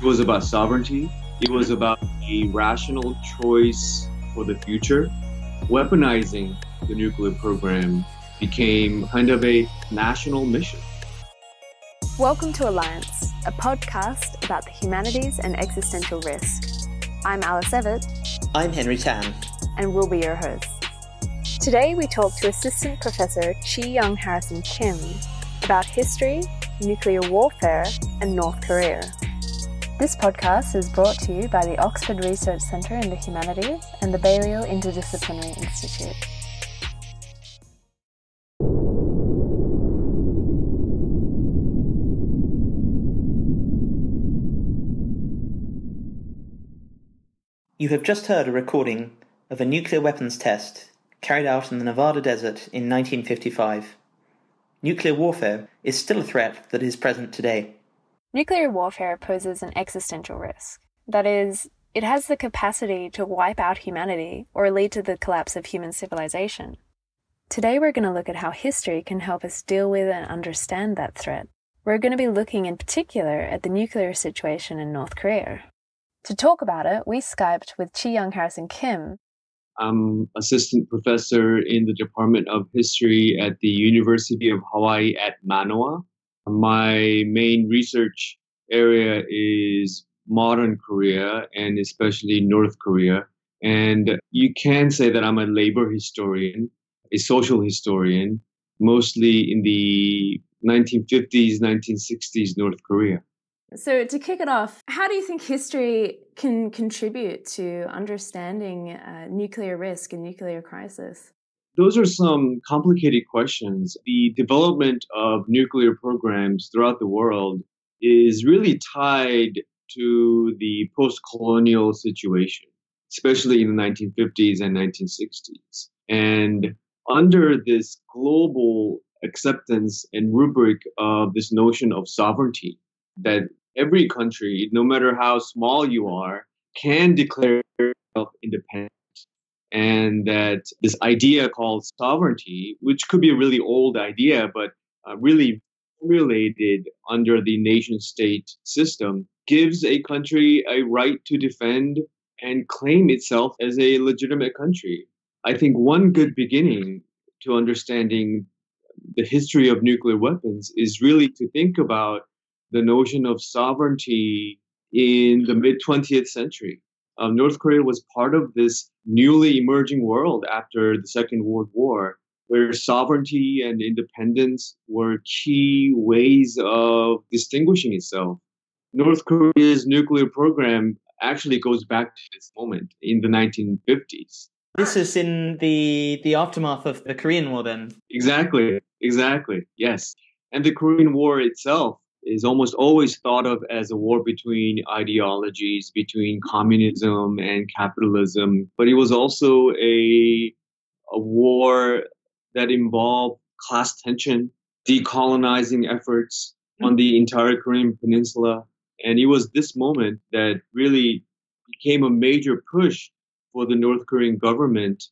It was about sovereignty. It was about a rational choice for the future. Weaponizing the nuclear program became kind of a national mission. Welcome to Alliance, a podcast about the humanities and existential risk. I'm Alice Evett. I'm Henry Tan. And we'll be your hosts. Today we talk to Assistant Professor Cheehyung Harrison Kim about history, nuclear warfare, and North Korea. This podcast is brought to you by the Oxford Research Centre in the Humanities and the Balliol Interdisciplinary Institute. You have just heard a recording of a nuclear weapons test carried out in the Nevada desert in 1955. Nuclear warfare is still a threat that is present today. Nuclear warfare poses an existential risk. That is, it has the capacity to wipe out humanity or lead to the collapse of human civilization. Today, we're going to look at how history can help us deal with and understand that threat. We're going to be looking in particular at the nuclear situation in North Korea. To talk about it, we Skyped with Cheehyung Harrison Kim. I'm assistant professor in the Department of History at the University of Hawaii at Manoa. My main research area is modern Korea and especially North Korea. And you can say that I'm a labor historian, a social historian, mostly in the 1950s, 1960s North Korea. So, to kick it off, how do you think history can contribute to understanding uh, nuclear risk and nuclear crisis? Those are some complicated questions. The development of nuclear programs throughout the world is really tied to the post colonial situation, especially in the 1950s and 1960s. And under this global acceptance and rubric of this notion of sovereignty, that every country, no matter how small you are, can declare itself independent and that this idea called sovereignty, which could be a really old idea, but uh, really formulated under the nation state system, gives a country a right to defend and claim itself as a legitimate country. I think one good beginning to understanding the history of nuclear weapons is really to think about the notion of sovereignty in the mid 20th century um, North Korea was part of this newly emerging world after the Second World War, where sovereignty and independence were key ways of distinguishing itself. North Korea's nuclear program actually goes back to this moment in the 1950s. This is in the the aftermath of the Korean War, then. Exactly, exactly. Yes, and the Korean War itself is almost always thought of as a war between ideologies, between communism and capitalism. But it was also a, a war that involved class tension, decolonizing efforts hmm. on the entire Korean peninsula. And it was this moment that really became a major push for the North Korean government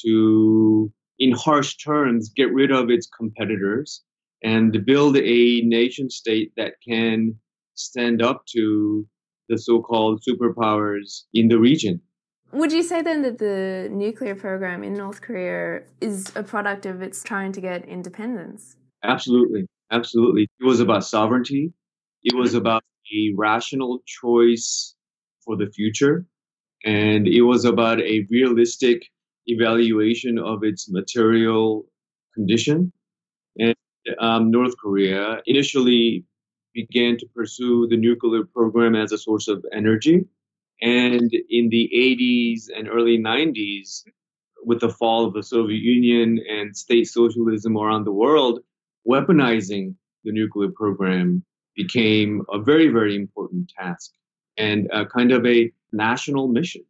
to, in harsh terms, get rid of its competitors and to build a nation state that can stand up to the so-called superpowers in the region. Would you say then that the nuclear program in North Korea is a product of its trying to get independence? Absolutely. Absolutely. It was about sovereignty. It was about a rational choice for the future. And it was about a realistic evaluation of its material condition. And um, North Korea initially began to pursue the nuclear program as a source of energy. And in the 80s and early 90s, with the fall of the Soviet Union and state socialism around the world, weaponizing the nuclear program became a very, very important task and a kind of a national mission.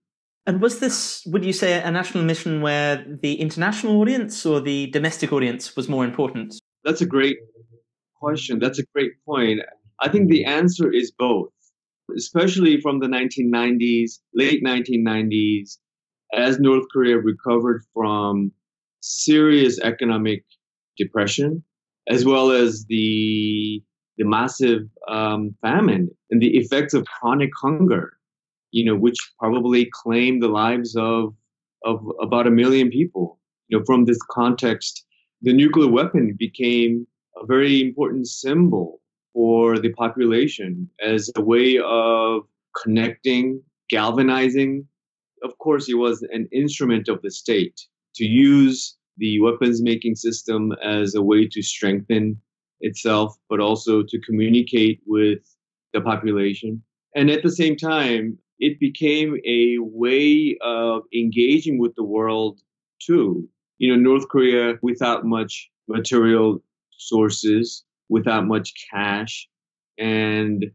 And was this, would you say, a national mission where the international audience or the domestic audience was more important? That's a great question. That's a great point. I think the answer is both, especially from the 1990s, late 1990s, as North Korea recovered from serious economic depression, as well as the the massive um, famine and the effects of chronic hunger, you know, which probably claimed the lives of of about a million people. You know, from this context, the nuclear weapon became a very important symbol for the population as a way of connecting, galvanizing. Of course, it was an instrument of the state to use the weapons making system as a way to strengthen itself, but also to communicate with the population. And at the same time, it became a way of engaging with the world too. You know, North Korea, without much material sources, without much cash, and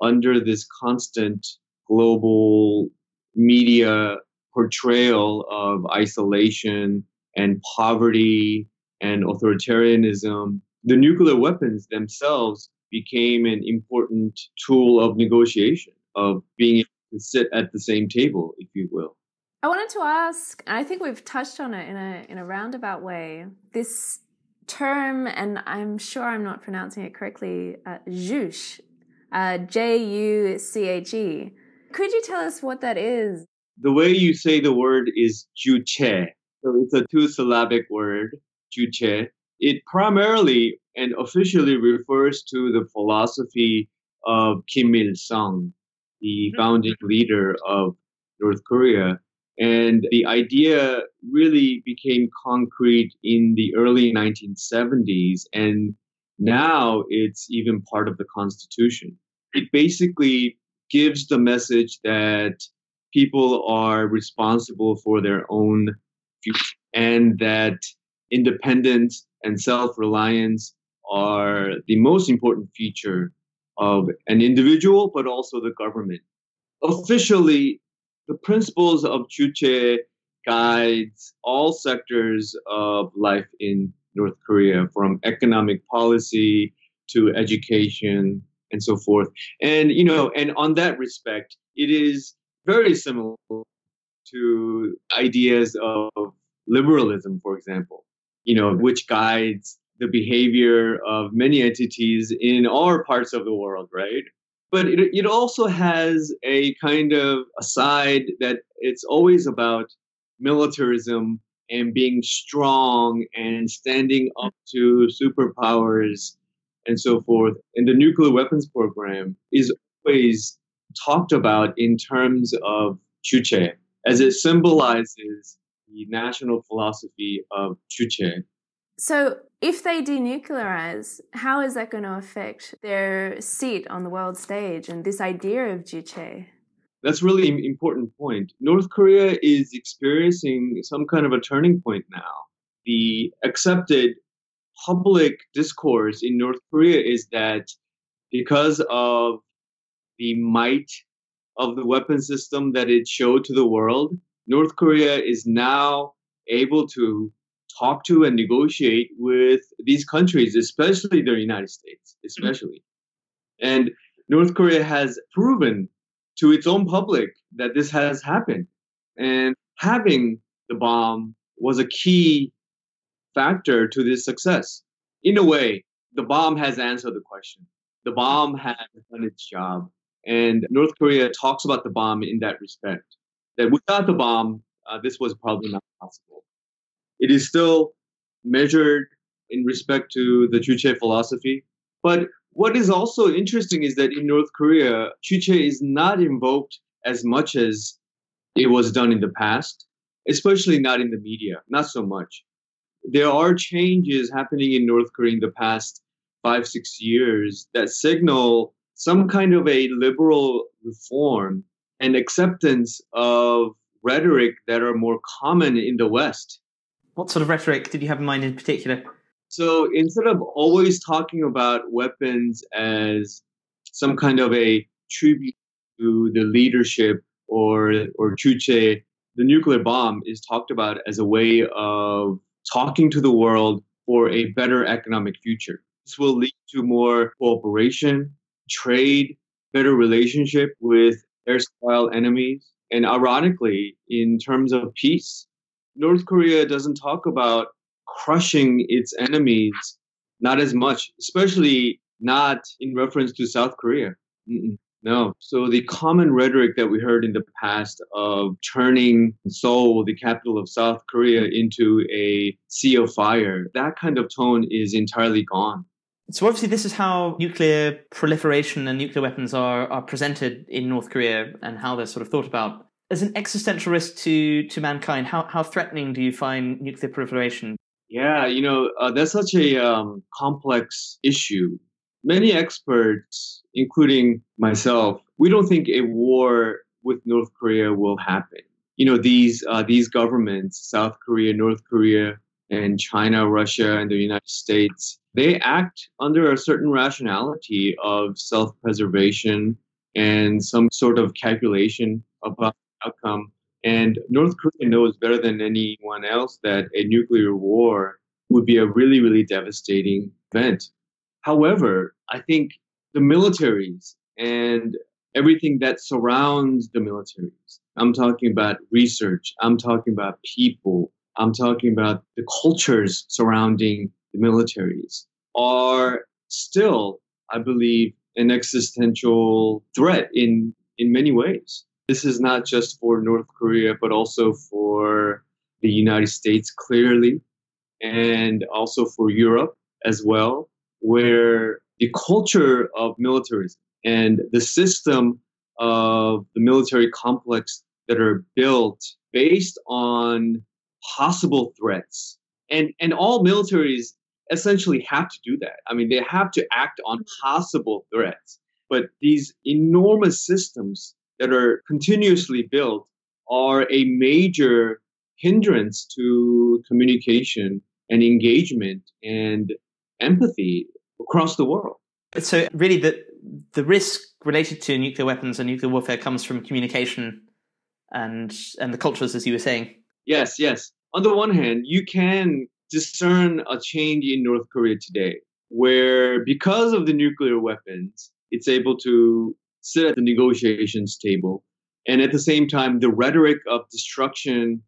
under this constant global media portrayal of isolation and poverty and authoritarianism, the nuclear weapons themselves became an important tool of negotiation, of being able to sit at the same table, if you will. I wanted to ask, and I think we've touched on it in a in a roundabout way. This term, and I'm sure I'm not pronouncing it correctly, uh, Juche, uh, J U C H E. Could you tell us what that is? The way you say the word is juche. So it's a two syllabic word, juche. It primarily and officially refers to the philosophy of Kim Il sung, the mm-hmm. founding leader of North Korea. And the idea really became concrete in the early 1970s, and now it's even part of the Constitution. It basically gives the message that people are responsible for their own future and that independence and self reliance are the most important feature of an individual, but also the government. Officially, the principles of Juche guides all sectors of life in North Korea, from economic policy to education and so forth. And you know, and on that respect, it is very similar to ideas of liberalism, for example. You know, which guides the behavior of many entities in all parts of the world, right? But it, it also has a kind of a side that it's always about militarism and being strong and standing up to superpowers and so forth. And the nuclear weapons program is always talked about in terms of Juche, as it symbolizes the national philosophy of Juche. So, if they denuclearize, how is that going to affect their seat on the world stage and this idea of Juche? That's really an important point. North Korea is experiencing some kind of a turning point now. The accepted public discourse in North Korea is that because of the might of the weapon system that it showed to the world, North Korea is now able to talk to and negotiate with these countries, especially the United States, especially. And North Korea has proven to its own public that this has happened. And having the bomb was a key factor to this success. In a way, the bomb has answered the question. The bomb has done its job. And North Korea talks about the bomb in that respect. That without the bomb, uh, this was probably not possible. It is still measured in respect to the Juche philosophy. But what is also interesting is that in North Korea, Juche is not invoked as much as it was done in the past, especially not in the media, not so much. There are changes happening in North Korea in the past five, six years that signal some kind of a liberal reform and acceptance of rhetoric that are more common in the West. What sort of rhetoric did you have in mind in particular? So instead of always talking about weapons as some kind of a tribute to the leadership or or Juche, the nuclear bomb is talked about as a way of talking to the world for a better economic future. This will lead to more cooperation, trade, better relationship with erstwhile enemies. And ironically, in terms of peace, North Korea doesn't talk about crushing its enemies, not as much, especially not in reference to South Korea. Mm-mm. No. So the common rhetoric that we heard in the past of turning Seoul, the capital of South Korea, into a sea of fire, that kind of tone is entirely gone. So obviously, this is how nuclear proliferation and nuclear weapons are are presented in North Korea, and how they're sort of thought about as an existential risk to to mankind. How how threatening do you find nuclear proliferation? Yeah, you know uh, that's such a um, complex issue. Many experts, including myself, we don't think a war with North Korea will happen. You know these uh, these governments, South Korea, North Korea, and China, Russia, and the United States, they act under a certain rationality of self preservation and some sort of calculation about outcome. And North Korea knows better than anyone else that a nuclear war would be a really, really devastating event. However, I think the militaries and everything that surrounds the militaries, I'm talking about research, I'm talking about people, I'm talking about the cultures surrounding the militaries, are still, I believe, an existential threat in, in many ways. This is not just for North Korea, but also for the United States, clearly, and also for Europe as well, where the culture of militarism and the system of the military complex that are built based on possible threats. And, and all militaries essentially have to do that. I mean, they have to act on possible threats. But these enormous systems that are continuously built are a major hindrance to communication and engagement and empathy across the world. So, really, the the risk related to nuclear weapons and nuclear warfare comes from communication and and the cultures, as you were saying. Yes, yes. On the one hand, you can discern a change in North Korea today, where because of the nuclear weapons, it's able to sit at the negotiations table. And at the same time, the rhetoric of destruction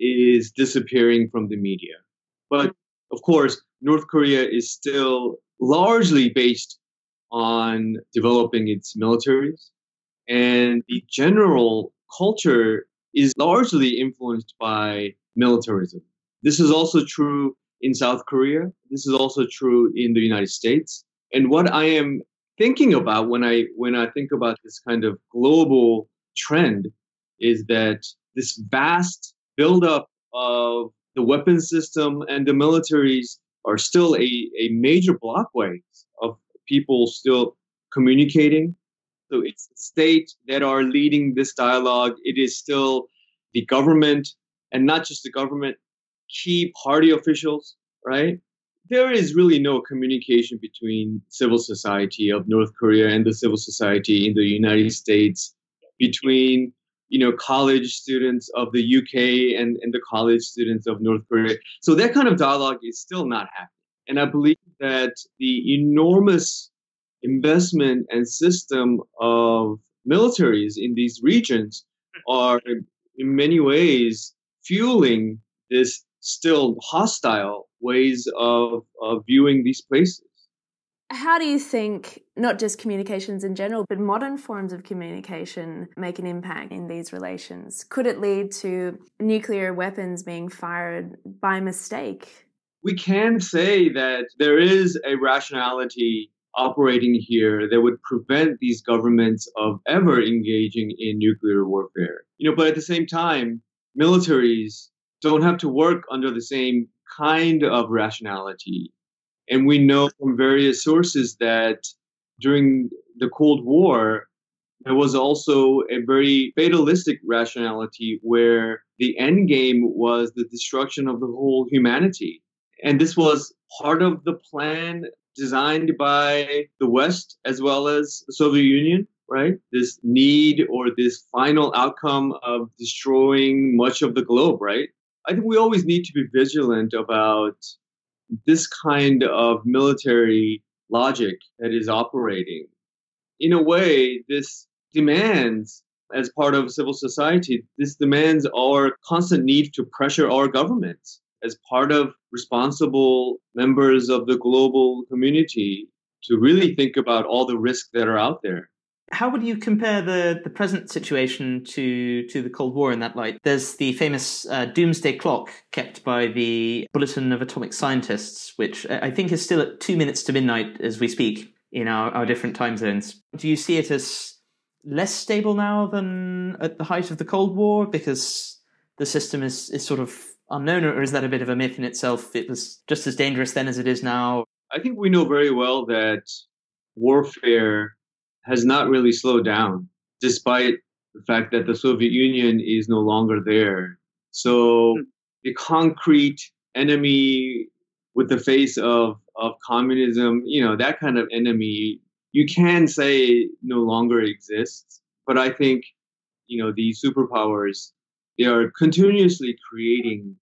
is disappearing from the media. But of course, North Korea is still largely based on developing its militaries. And the general culture is largely influenced by militarism. This is also true in South Korea. This is also true in the United States. And what I am thinking about when I when I think about this kind of global trend is that this vast buildup of the weapon system and the militaries are still a, a major blockways of people still communicating. So it's the state that are leading this dialogue. It is still the government, and not just the government, key party officials, right? There is really no communication between civil society of North Korea and the civil society in the United States, between you know college students of the UK and, and the college students of North Korea. So that kind of dialogue is still not happening. And I believe that the enormous investment and system of militaries in these regions are in many ways fueling this still hostile ways of, of viewing these places. How do you think not just communications in general, but modern forms of communication make an impact in these relations? Could it lead to nuclear weapons being fired by mistake? We can say that there is a rationality operating here that would prevent these governments of ever engaging in nuclear warfare. You know, but at the same time, militaries don't have to work under the same kind of rationality. And we know from various sources that during the Cold War, there was also a very fatalistic rationality where the end game was the destruction of the whole humanity. And this was part of the plan designed by the West as well as the Soviet Union, right? This need or this final outcome of destroying much of the globe, right? I think we always need to be vigilant about this kind of military logic that is operating. In a way, this demands, as part of civil society, this demands our constant need to pressure our governments as part of responsible members of the global community to really think about all the risks that are out there. How would you compare the, the present situation to, to the Cold War in that light? There's the famous uh, doomsday clock kept by the Bulletin of Atomic Scientists, which I think is still at two minutes to midnight as we speak in our, our different time zones. Do you see it as less stable now than at the height of the Cold War because the system is, is sort of unknown, or is that a bit of a myth in itself? It was just as dangerous then as it is now. I think we know very well that warfare has not really slowed down, despite the fact that the Soviet Union is no longer there. So hmm. the concrete enemy with the face of, of communism, you know, that kind of enemy, you can say no longer exists. But I think, you know, the superpowers, they are continuously creating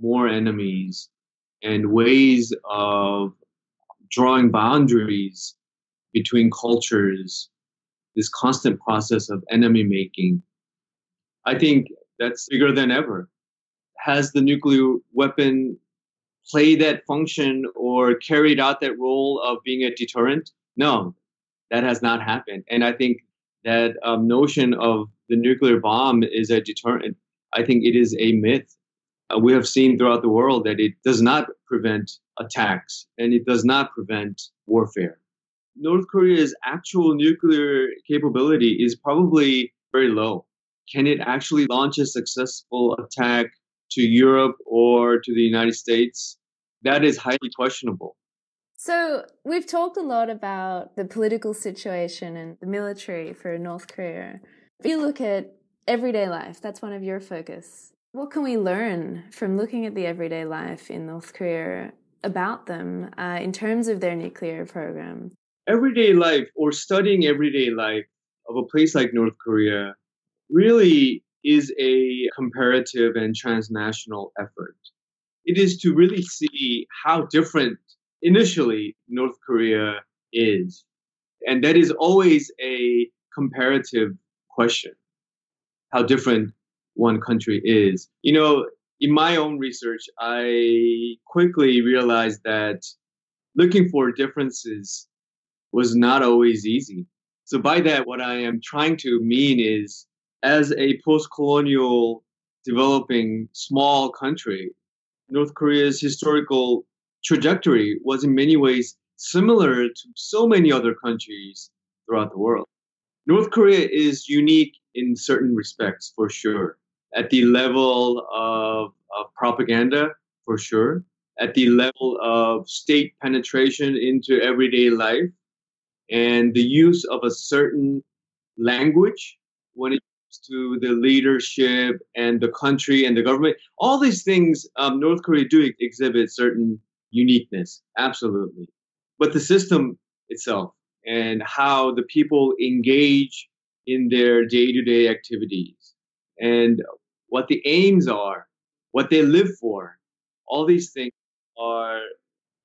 more enemies and ways of drawing boundaries between cultures, this constant process of enemy making. I think that's bigger than ever. Has the nuclear weapon played that function or carried out that role of being a deterrent? No, that has not happened. And I think that um, notion of the nuclear bomb is a deterrent. I think it is a myth. Uh, we have seen throughout the world that it does not prevent attacks and it does not prevent warfare. North Korea's actual nuclear capability is probably very low. Can it actually launch a successful attack to Europe or to the United States? That is highly questionable. So, we've talked a lot about the political situation and the military for North Korea. If you look at everyday life, that's one of your focus. What can we learn from looking at the everyday life in North Korea about them uh, in terms of their nuclear program? Everyday life or studying everyday life of a place like North Korea really is a comparative and transnational effort. It is to really see how different initially North Korea is. And that is always a comparative question how different one country is. You know, in my own research, I quickly realized that looking for differences was not always easy. So, by that, what I am trying to mean is as a post colonial developing small country, North Korea's historical trajectory was in many ways similar to so many other countries throughout the world. North Korea is unique in certain respects, for sure. At the level of, of propaganda, for sure. At the level of state penetration into everyday life, and the use of a certain language when it comes to the leadership and the country and the government. All these things, um, North Korea do exhibit certain uniqueness, absolutely. But the system itself and how the people engage in their day to day activities and what the aims are, what they live for, all these things are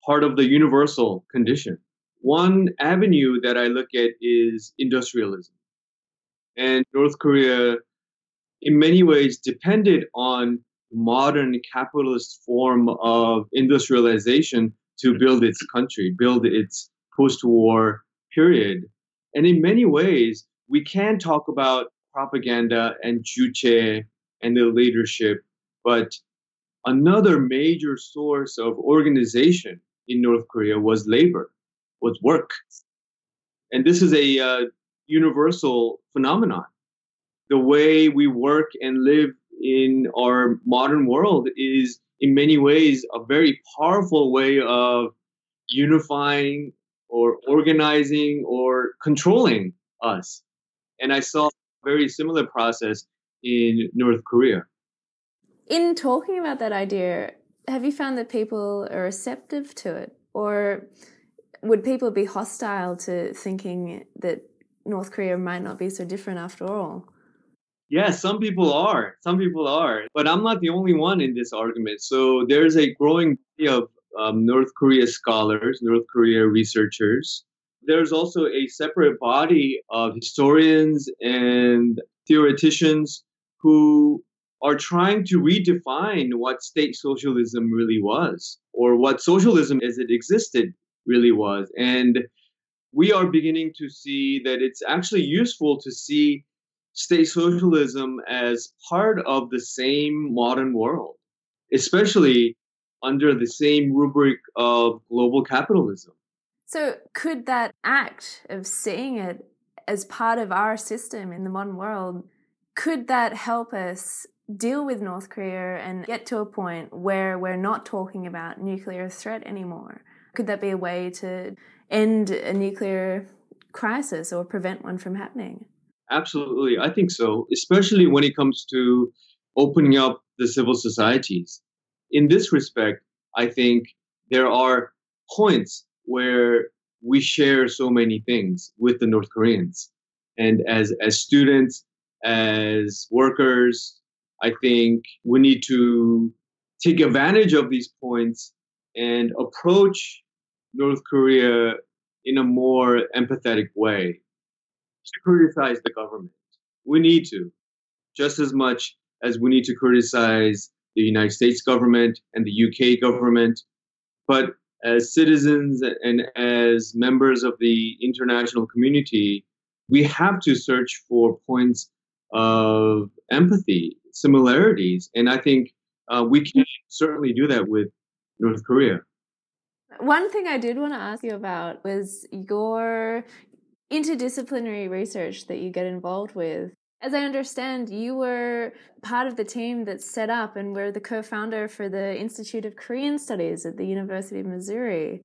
part of the universal condition. One avenue that I look at is industrialism. And North Korea, in many ways, depended on modern capitalist form of industrialization to build its country, build its post-war period. And in many ways, we can talk about propaganda and juche and the leadership, but another major source of organization in North Korea was labor, was work. And this is a uh, universal phenomenon. The way we work and live in our modern world is, in many ways, a very powerful way of unifying or organizing or controlling us. And I saw a very similar process in North Korea. In talking about that idea, have you found that people are receptive to it? Or would people be hostile to thinking that North Korea might not be so different after all. Yeah, some people are. Some people are. But I'm not the only one in this argument. So there's a growing body of um, North Korea scholars, North Korea researchers. There's also a separate body of historians and theoreticians who are trying to redefine what state socialism really was or what socialism as it existed really was. And we are beginning to see that it's actually useful to see state socialism as part of the same modern world, especially under the same rubric of global capitalism. So, could that act of seeing it as part of our system in the modern world, could that help us deal with North Korea and get to a point where we're not talking about nuclear threat anymore? Could that be a way to end a nuclear crisis or prevent one from happening? Absolutely. I think so, especially when it comes to opening up the civil societies. In this respect, I think there are points where we share so many things with the North Koreans. And as, as students, as workers, I think we need to take advantage of these points and approach North Korea in a more empathetic way to criticize the government. We need to, just as much as we need to criticize the United States government and the UK government. But as citizens and as members of the international community, we have to search for points of empathy, similarities. And I think uh, we can certainly do that with North Korea. One thing I did want to ask you about was your interdisciplinary research that you get involved with. As I understand, you were part of the team that set up and were the co founder for the Institute of Korean Studies at the University of Missouri.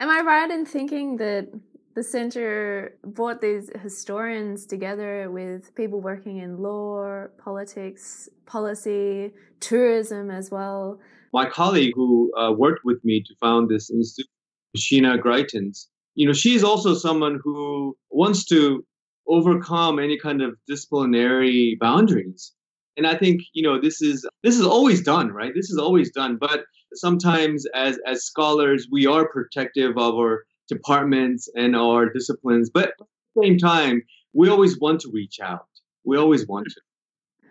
Am I right in thinking that the center brought these historians together with people working in law, politics, policy, tourism as well? My colleague who uh, worked with me to found this institute, Sheena Greitens, you know, she's also someone who wants to overcome any kind of disciplinary boundaries. And I think, you know, this is this is always done, right? This is always done. But sometimes as as scholars, we are protective of our departments and our disciplines. But at the same time, we always want to reach out. We always want to.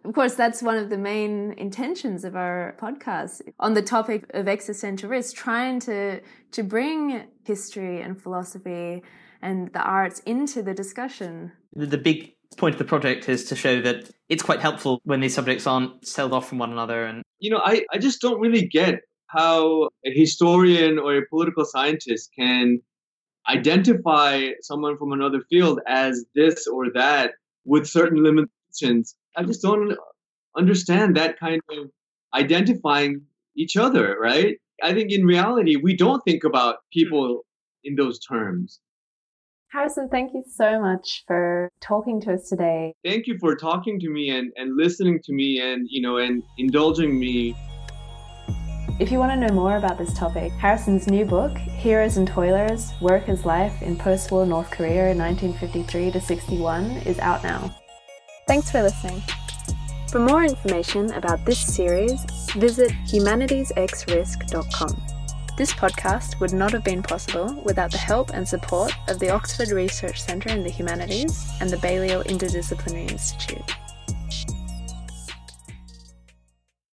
Of course, that's one of the main intentions of our podcast on the topic of existential risk, trying to to bring history and philosophy and the arts into the discussion. The big point of the project is to show that it's quite helpful when these subjects aren't sold off from one another and you know I, I just don't really get how a historian or a political scientist can identify someone from another field as this or that with certain limitations i just don't understand that kind of identifying each other right i think in reality we don't think about people mm-hmm. in those terms Harrison, thank you so much for talking to us today. Thank you for talking to me and, and listening to me and you know and indulging me. If you want to know more about this topic, Harrison's new book, Heroes and Toilers Work as Life in Post War North Korea 1953 to 61, is out now. Thanks for listening. For more information about this series, visit humanitiesxrisk.com. This podcast would not have been possible without the help and support of the Oxford Research Centre in the Humanities and the Balliol Interdisciplinary Institute.